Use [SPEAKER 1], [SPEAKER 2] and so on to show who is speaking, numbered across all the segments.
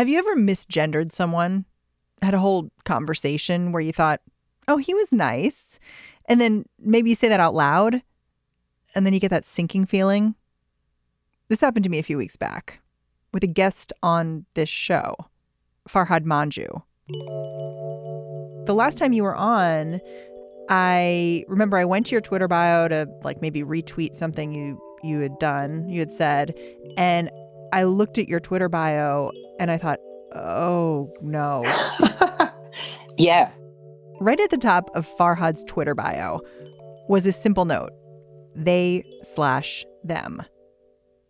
[SPEAKER 1] Have you ever misgendered someone? Had a whole conversation where you thought, oh, he was nice. And then maybe you say that out loud and then you get that sinking feeling. This happened to me a few weeks back with a guest on this show, Farhad Manjoo. The last time you were on, I remember I went to your Twitter bio to like maybe retweet something you you had done, you had said, and I looked at your Twitter bio and I thought, oh no.
[SPEAKER 2] yeah.
[SPEAKER 1] Right at the top of Farhad's Twitter bio was a simple note they slash them.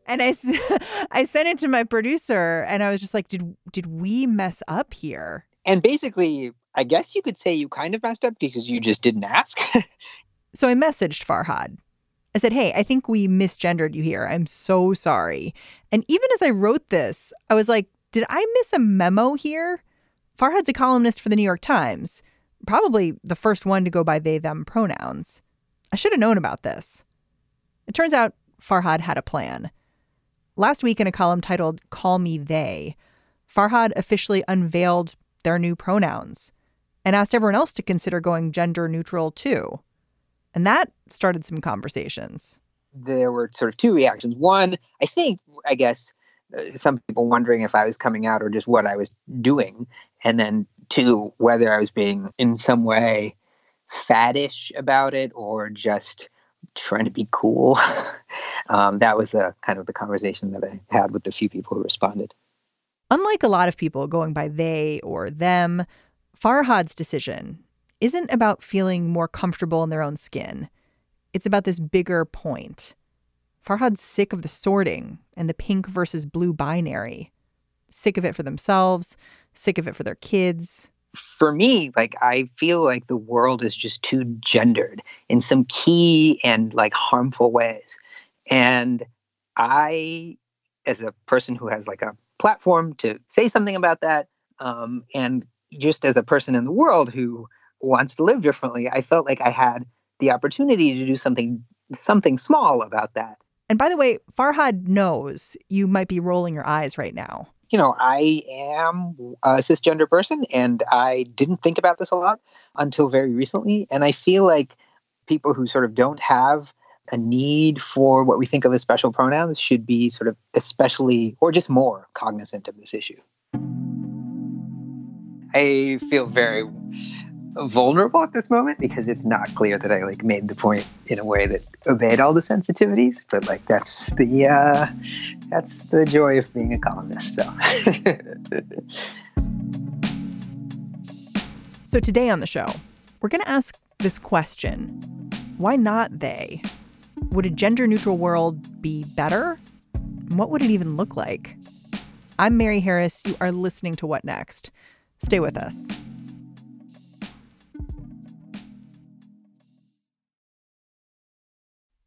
[SPEAKER 1] And I, I sent it to my producer and I was just like, did, did we mess up here?
[SPEAKER 2] And basically, I guess you could say you kind of messed up because you just didn't ask.
[SPEAKER 1] so I messaged Farhad I said, Hey, I think we misgendered you here. I'm so sorry. And even as I wrote this, I was like, Did I miss a memo here? Farhad's a columnist for the New York Times, probably the first one to go by they, them pronouns. I should have known about this. It turns out Farhad had a plan. Last week, in a column titled Call Me They, Farhad officially unveiled their new pronouns and asked everyone else to consider going gender neutral too. And that started some conversations.
[SPEAKER 2] There were sort of two reactions. One, I think, I guess, some people wondering if I was coming out or just what I was doing. And then two, whether I was being in some way faddish about it or just trying to be cool. um, that was the kind of the conversation that I had with the few people who responded.
[SPEAKER 1] Unlike a lot of people going by they or them, Farhad's decision isn't about feeling more comfortable in their own skin. It's about this bigger point. Farhad's sick of the sorting and the pink versus blue binary. Sick of it for themselves, sick of it for their kids.
[SPEAKER 2] For me, like I feel like the world is just too gendered in some key and like harmful ways. And I, as a person who has like a platform to say something about that, um, and just as a person in the world who wants to live differently, I felt like I had the opportunity to do something something small about that.
[SPEAKER 1] And by the way, Farhad knows you might be rolling your eyes right now.
[SPEAKER 2] You know, I am a cisgender person and I didn't think about this a lot until very recently. And I feel like people who sort of don't have a need for what we think of as special pronouns should be sort of especially or just more cognizant of this issue. I feel very vulnerable at this moment because it's not clear that I like made the point in a way that obeyed all the sensitivities. But like that's the uh, that's the joy of being a columnist. So.
[SPEAKER 1] so today on the show, we're going to ask this question: Why not they? Would a gender neutral world be better? What would it even look like? I'm Mary Harris. You are listening to What Next. Stay with us.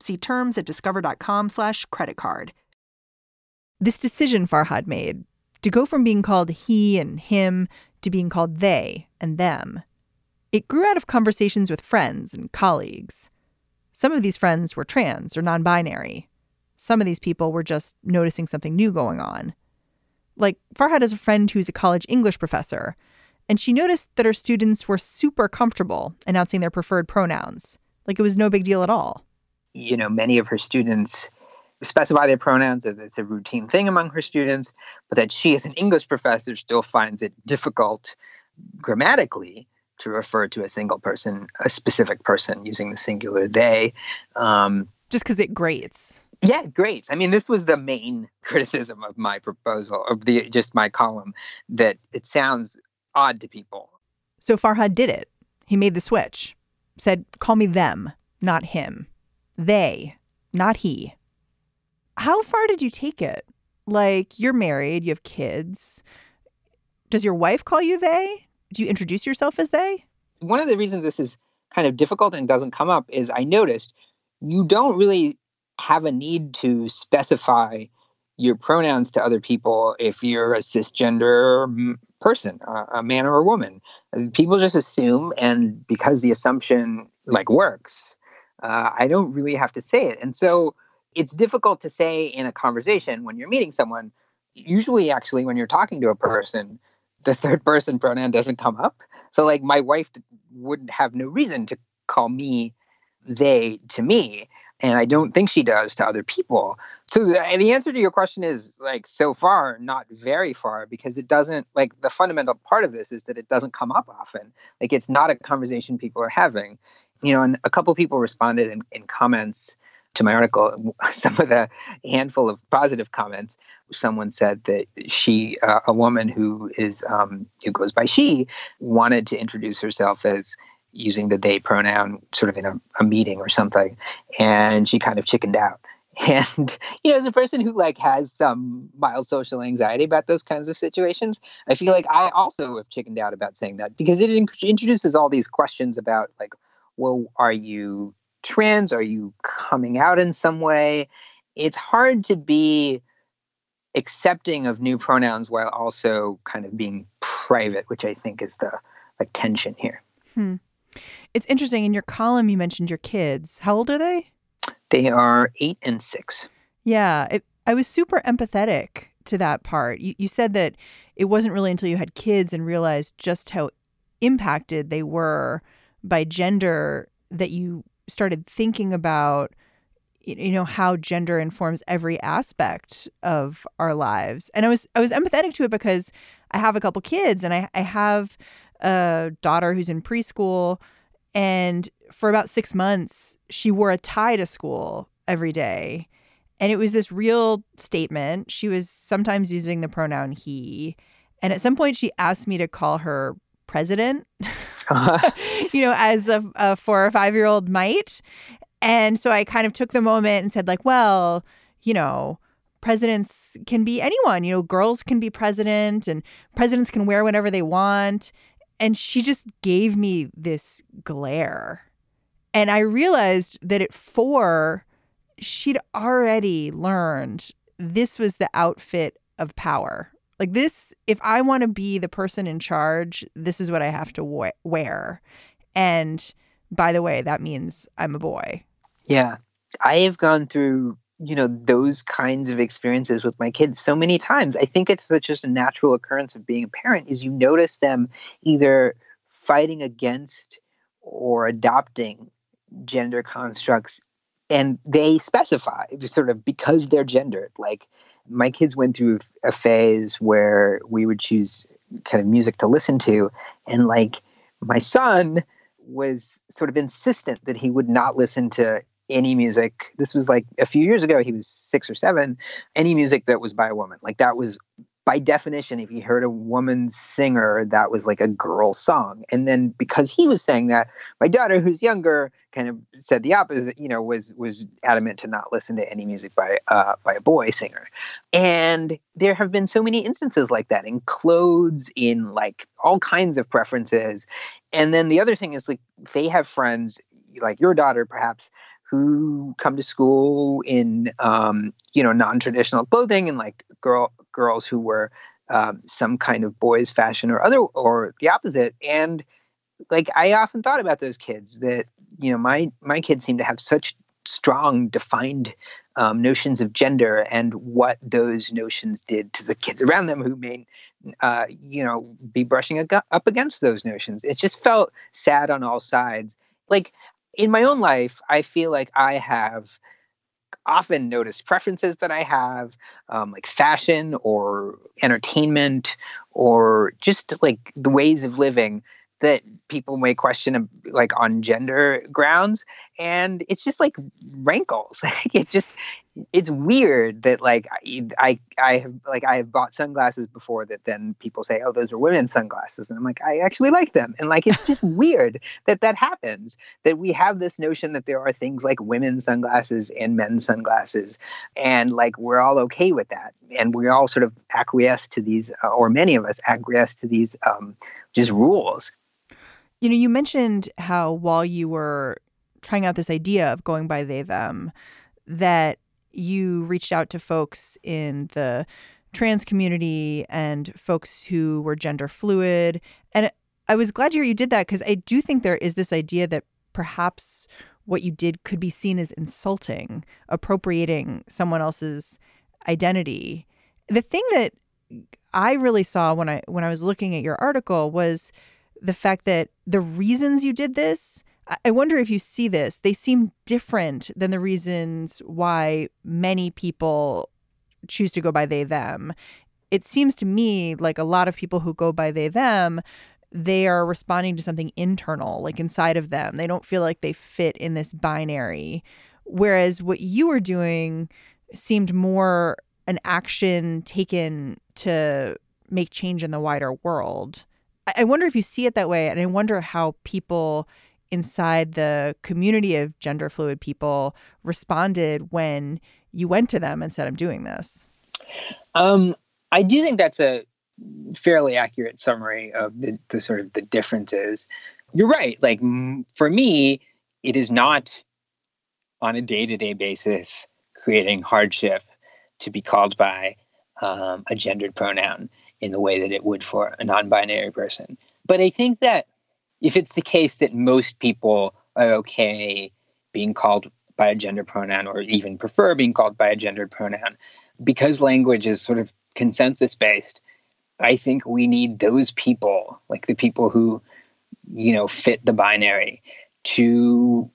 [SPEAKER 1] See terms at discover.com slash credit card. This decision Farhad made to go from being called he and him to being called they and them, it grew out of conversations with friends and colleagues. Some of these friends were trans or non binary. Some of these people were just noticing something new going on. Like, Farhad has a friend who's a college English professor, and she noticed that her students were super comfortable announcing their preferred pronouns, like it was no big deal at all
[SPEAKER 2] you know, many of her students specify their pronouns as it's a routine thing among her students, but that she, as an English professor, still finds it difficult grammatically to refer to a single person, a specific person using the singular they. Um,
[SPEAKER 1] Just because it grates.
[SPEAKER 2] Yeah, great. I mean, this was the main criticism of my proposal, of the just my column, that it sounds odd to people.
[SPEAKER 1] So Farhad did it. He made the switch, said, call me them, not him. They, not he. How far did you take it? Like, you're married, you have kids. Does your wife call you they? Do you introduce yourself as they?
[SPEAKER 2] One of the reasons this is kind of difficult and doesn't come up is I noticed you don't really have a need to specify your pronouns to other people if you're a cisgender person, a man or a woman. People just assume, and because the assumption like works, uh, I don't really have to say it. And so it's difficult to say in a conversation when you're meeting someone. Usually, actually, when you're talking to a person, the third person pronoun doesn't come up. So, like, my wife would have no reason to call me they to me and I don't think she does to other people. So the, the answer to your question is like so far not very far because it doesn't like the fundamental part of this is that it doesn't come up often. Like it's not a conversation people are having. You know, and a couple people responded in, in comments to my article. Some of the handful of positive comments. Someone said that she, uh, a woman who is um, who goes by she, wanted to introduce herself as using the they pronoun sort of in a, a meeting or something and she kind of chickened out and you know as a person who like has some mild social anxiety about those kinds of situations i feel like i also have chickened out about saying that because it in- introduces all these questions about like well are you trans are you coming out in some way it's hard to be accepting of new pronouns while also kind of being private which i think is the like tension here
[SPEAKER 1] hmm. It's interesting. In your column, you mentioned your kids. How old are they?
[SPEAKER 2] They are eight and six.
[SPEAKER 1] Yeah. It, I was super empathetic to that part. You, you said that it wasn't really until you had kids and realized just how impacted they were by gender that you started thinking about you know how gender informs every aspect of our lives and i was i was empathetic to it because i have a couple kids and i, I have a daughter who's in preschool. And for about six months, she wore a tie to school every day. And it was this real statement. She was sometimes using the pronoun he. And at some point, she asked me to call her president, uh-huh. you know, as a, a four or five year old might. And so I kind of took the moment and said, like, well, you know, presidents can be anyone. You know, girls can be president and presidents can wear whatever they want. And she just gave me this glare. And I realized that at four, she'd already learned this was the outfit of power. Like, this, if I want to be the person in charge, this is what I have to wear. And by the way, that means I'm a boy.
[SPEAKER 2] Yeah. I have gone through you know those kinds of experiences with my kids so many times i think it's just a natural occurrence of being a parent is you notice them either fighting against or adopting gender constructs and they specify sort of because they're gendered like my kids went through a phase where we would choose kind of music to listen to and like my son was sort of insistent that he would not listen to any music. This was like a few years ago, he was six or seven, any music that was by a woman. Like that was by definition, if you heard a woman singer, that was like a girl song. And then because he was saying that, my daughter, who's younger, kind of said the opposite. You know, was was adamant to not listen to any music by uh, by a boy singer. And there have been so many instances like that in clothes, in like all kinds of preferences. And then the other thing is like they have friends like your daughter, perhaps, who come to school in um, you know non-traditional clothing and like girl girls who were um, some kind of boys fashion or other or the opposite. And like i often thought about those kids that you know my my kids seem to have such strong defined um, notions of gender and what those notions did to the kids around them who may uh, you know be brushing up against those notions. It just felt sad on all sides. Like in my own life, I feel like I have often noticed preferences that I have, um, like fashion or entertainment or just like the ways of living that people may question like on gender grounds and it's just like rankles it just it's weird that like I I have like I have bought sunglasses before that then people say oh those are women's sunglasses. And I'm like I actually like them. And like it's just weird that that happens that we have this notion that there are things like women's sunglasses and men's sunglasses and like we're all okay with that. And we all sort of acquiesce to these uh, or many of us acquiesce to these um, just rules.
[SPEAKER 1] You know, you mentioned how while you were trying out this idea of going by they them, that you reached out to folks in the trans community and folks who were gender fluid. And I was glad you did that because I do think there is this idea that perhaps what you did could be seen as insulting, appropriating someone else's identity. The thing that I really saw when I when I was looking at your article was the fact that the reasons you did this, I wonder if you see this, they seem different than the reasons why many people choose to go by they, them. It seems to me like a lot of people who go by they, them, they are responding to something internal, like inside of them. They don't feel like they fit in this binary. Whereas what you were doing seemed more an action taken to make change in the wider world. I wonder if you see it that way. And I wonder how people inside the community of gender fluid people responded when you went to them and said, I'm doing this.
[SPEAKER 2] Um, I do think that's a fairly accurate summary of the, the sort of the differences. You're right. Like for me, it is not on a day to day basis creating hardship to be called by um, a gendered pronoun in the way that it would for a non binary person. But I think that if it's the case that most people are okay being called by a gender pronoun or even prefer being called by a gendered pronoun, because language is sort of consensus based, I think we need those people, like the people who, you know, fit the binary, to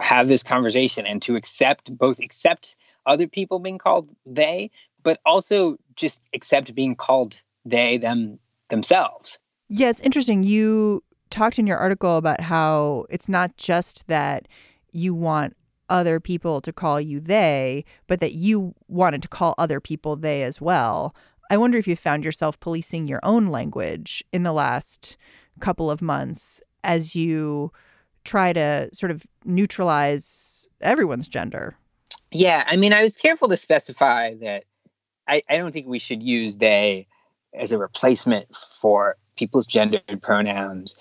[SPEAKER 2] have this conversation and to accept both accept other people being called they, but also just accept being called they them themselves.
[SPEAKER 1] Yeah, it's interesting. You talked in your article about how it's not just that you want other people to call you they, but that you wanted to call other people they as well. I wonder if you found yourself policing your own language in the last couple of months as you try to sort of neutralize everyone's gender.
[SPEAKER 2] Yeah, I mean, I was careful to specify that I, I don't think we should use they as a replacement for people's gendered pronouns,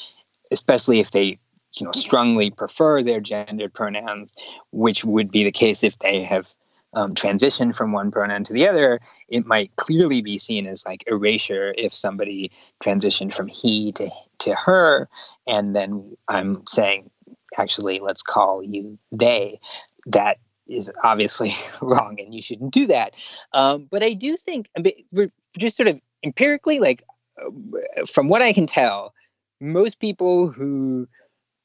[SPEAKER 2] especially if they you know strongly prefer their gendered pronouns, which would be the case if they have um, transitioned from one pronoun to the other. It might clearly be seen as like erasure if somebody transitioned from he to to her, and then I'm saying actually let's call you they. That is obviously wrong, and you shouldn't do that. Um, but I do think, just sort of empirically, like uh, from what I can tell, most people who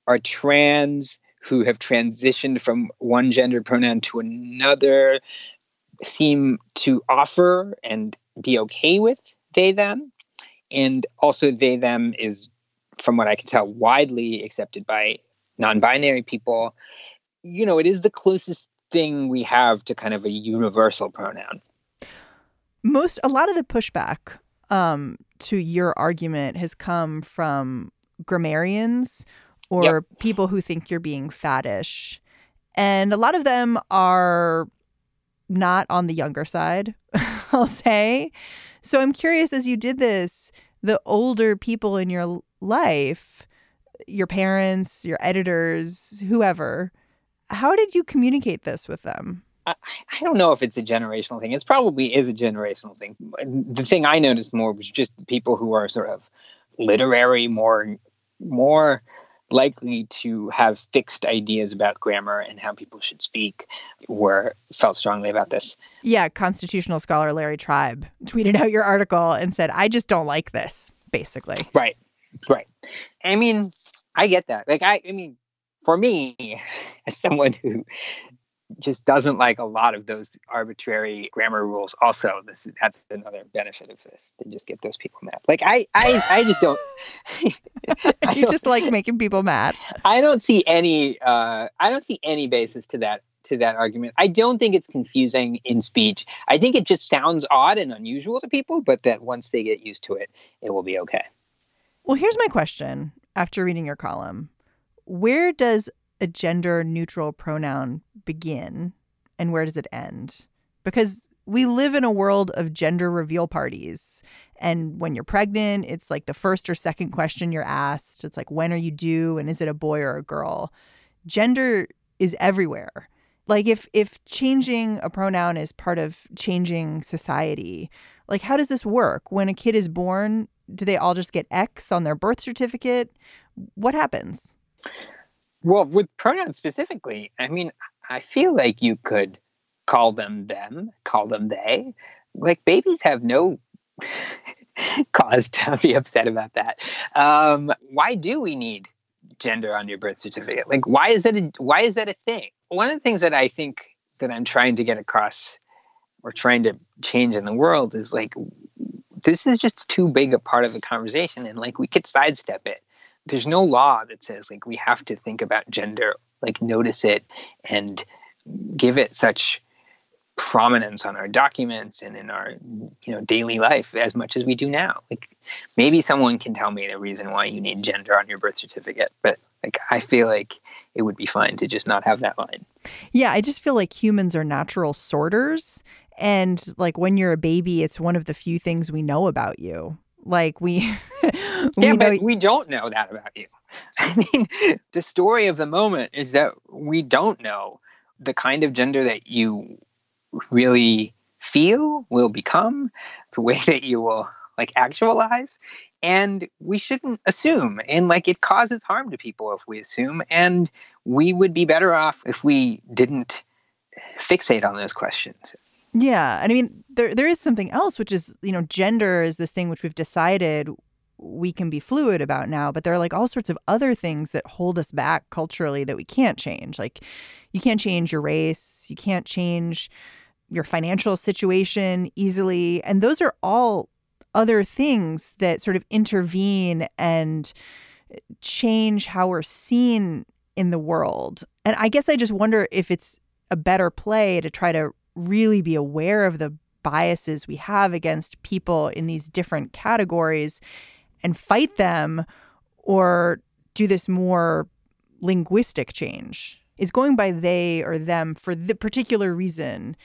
[SPEAKER 2] are trans who have transitioned from one gender pronoun to another seem to offer and be okay with they them. And also they them is from what i can tell widely accepted by non-binary people. You know it is the closest thing we have to kind of a universal pronoun.
[SPEAKER 1] Most a lot of the pushback um, to your argument has come from grammarians or yep. people who think you're being faddish. And a lot of them are not on the younger side, I'll say. So I'm curious as you did this, the older people in your life, your parents, your editors, whoever, how did you communicate this with them?
[SPEAKER 2] I, I don't know if it's a generational thing. It probably is a generational thing. The thing I noticed more was just the people who are sort of literary, more more likely to have fixed ideas about grammar and how people should speak were felt strongly about this.
[SPEAKER 1] Yeah, constitutional scholar Larry Tribe tweeted out your article and said, "I just don't like this." Basically,
[SPEAKER 2] right, right. I mean, I get that. Like, I, I mean, for me, as someone who just doesn't like a lot of those arbitrary grammar rules. Also, this is, that's another benefit of this to just get those people mad. Like I, I, I just don't.
[SPEAKER 1] I you don't, just like making people mad.
[SPEAKER 2] I don't see any. Uh, I don't see any basis to that to that argument. I don't think it's confusing in speech. I think it just sounds odd and unusual to people, but that once they get used to it, it will be okay.
[SPEAKER 1] Well, here's my question after reading your column. Where does a gender neutral pronoun begin and where does it end? Because we live in a world of gender reveal parties. And when you're pregnant, it's like the first or second question you're asked. It's like, when are you due? And is it a boy or a girl? Gender is everywhere. Like if if changing a pronoun is part of changing society, like how does this work? When a kid is born, do they all just get X on their birth certificate? What happens?
[SPEAKER 2] Well, with pronouns specifically, I mean, I feel like you could call them them, call them they. Like babies have no cause to be upset about that. Um, why do we need gender on your birth certificate? Like, why is that? A, why is that a thing? One of the things that I think that I'm trying to get across or trying to change in the world is like this is just too big a part of the conversation, and like we could sidestep it there's no law that says like we have to think about gender, like notice it and give it such prominence on our documents and in our you know daily life as much as we do now. Like maybe someone can tell me the reason why you need gender on your birth certificate but like i feel like it would be fine to just not have that line.
[SPEAKER 1] Yeah i just feel like humans are natural sorters and like when you're a baby it's one of the few things we know about you like we,
[SPEAKER 2] we yeah, but we don't know that about you. I mean, the story of the moment is that we don't know the kind of gender that you really feel will become, the way that you will like actualize, and we shouldn't assume. And like it causes harm to people if we assume, and we would be better off if we didn't fixate on those questions.
[SPEAKER 1] Yeah, and I mean there there is something else which is, you know, gender is this thing which we've decided we can be fluid about now, but there are like all sorts of other things that hold us back culturally that we can't change. Like you can't change your race, you can't change your financial situation easily, and those are all other things that sort of intervene and change how we're seen in the world. And I guess I just wonder if it's a better play to try to really be aware of the biases we have against people in these different categories and fight them or do this more linguistic change is going by they or them for the particular reason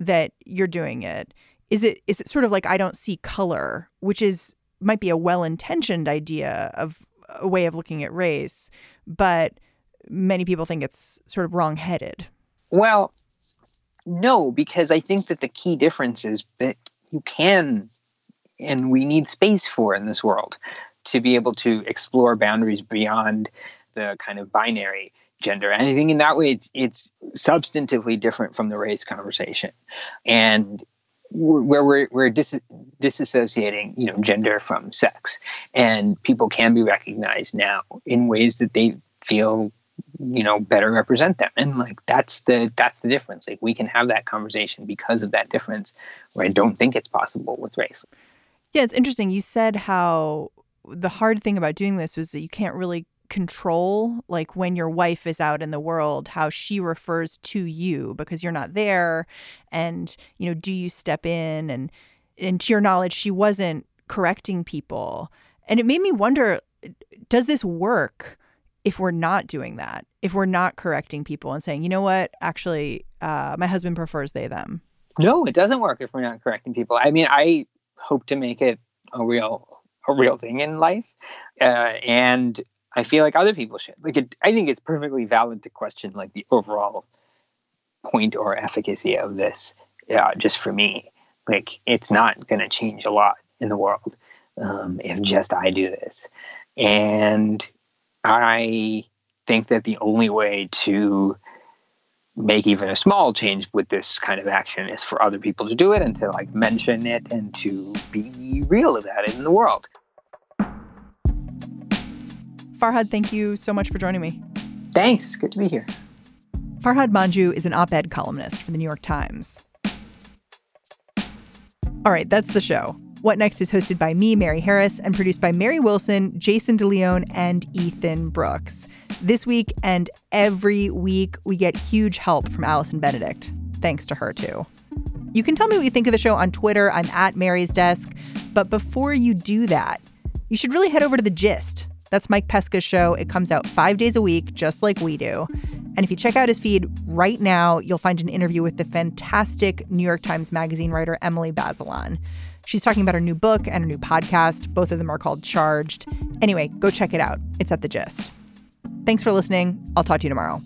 [SPEAKER 1] that you're doing it. Is it is it sort of like i don't see color which is might be a well-intentioned idea of a way of looking at race but many people think it's sort of wrong-headed.
[SPEAKER 2] Well no, because I think that the key difference is that you can and we need space for in this world to be able to explore boundaries beyond the kind of binary gender. And I think in that way, it's, it's substantively different from the race conversation. And where we're, we're dis- disassociating, you know, gender from sex, and people can be recognized now in ways that they feel you know better represent them. And like that's the that's the difference. Like we can have that conversation because of that difference where i don't think it's possible with race.
[SPEAKER 1] Yeah it's interesting. You said how the hard thing about doing this was that you can't really control like when your wife is out in the world how she refers to you because you're not there. And you know do you step in? And and to your knowledge she wasn't correcting people. And it made me wonder does this work if we're not doing that, if we're not correcting people and saying, you know what, actually, uh, my husband prefers they them.
[SPEAKER 2] No, it doesn't work if we're not correcting people. I mean, I hope to make it a real a real thing in life, uh, and I feel like other people should. Like, it, I think it's perfectly valid to question like the overall point or efficacy of this. Yeah, just for me, like it's not going to change a lot in the world um, if just I do this, and I think that the only way to make even a small change with this kind of action is for other people to do it and to like mention it and to be real about it in the world.
[SPEAKER 1] Farhad, thank you so much for joining me.
[SPEAKER 2] Thanks. Good to be here.
[SPEAKER 1] Farhad Manjoo is an op ed columnist for the New York Times. All right, that's the show. What Next is hosted by me, Mary Harris, and produced by Mary Wilson, Jason DeLeon, and Ethan Brooks. This week and every week, we get huge help from Allison Benedikt. Thanks to her, too. You can tell me what you think of the show on Twitter. I'm at Mary's Desk. But before you do that, you should really head over to The Gist. That's Mike Pesca's show. It comes out five days a week, just like we do. And if you check out his feed right now, you'll find an interview with the fantastic New York Times Magazine writer Emily Bazelon. She's talking about her new book and her new podcast. Both of them are called Charged. Anyway, go check it out. It's at The Gist. Thanks for listening. I'll talk to you tomorrow.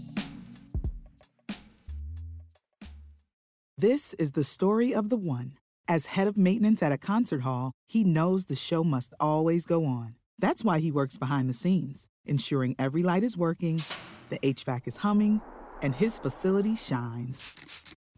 [SPEAKER 3] This is the story of the one. As head of maintenance at a concert hall, he knows the show must always go on. That's why he works behind the scenes, ensuring every light is working, the HVAC is humming, and his facility shines.